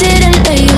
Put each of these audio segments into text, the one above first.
didn't leave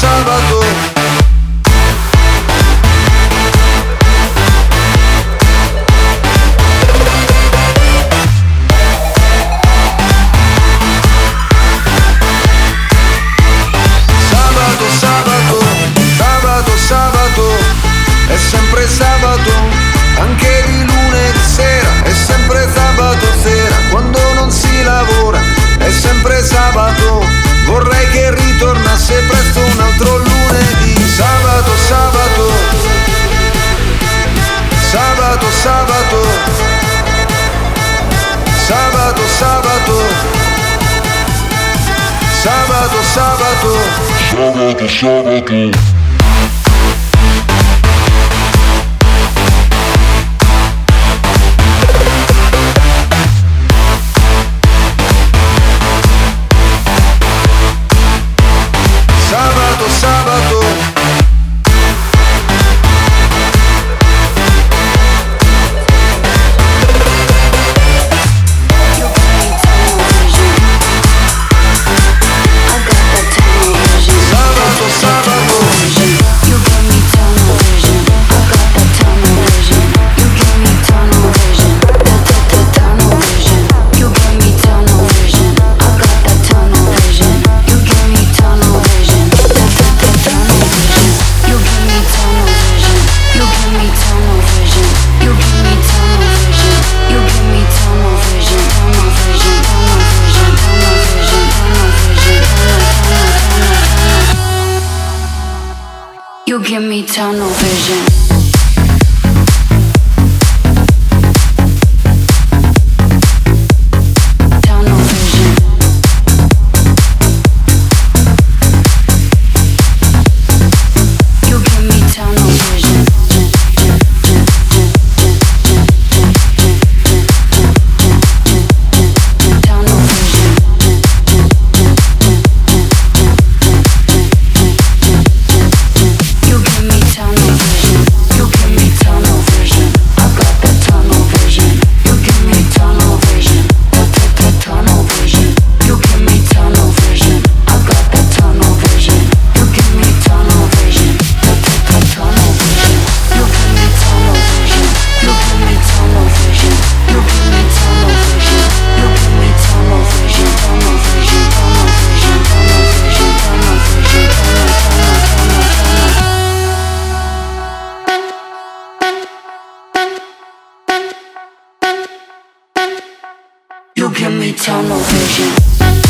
sorry tunnel vision.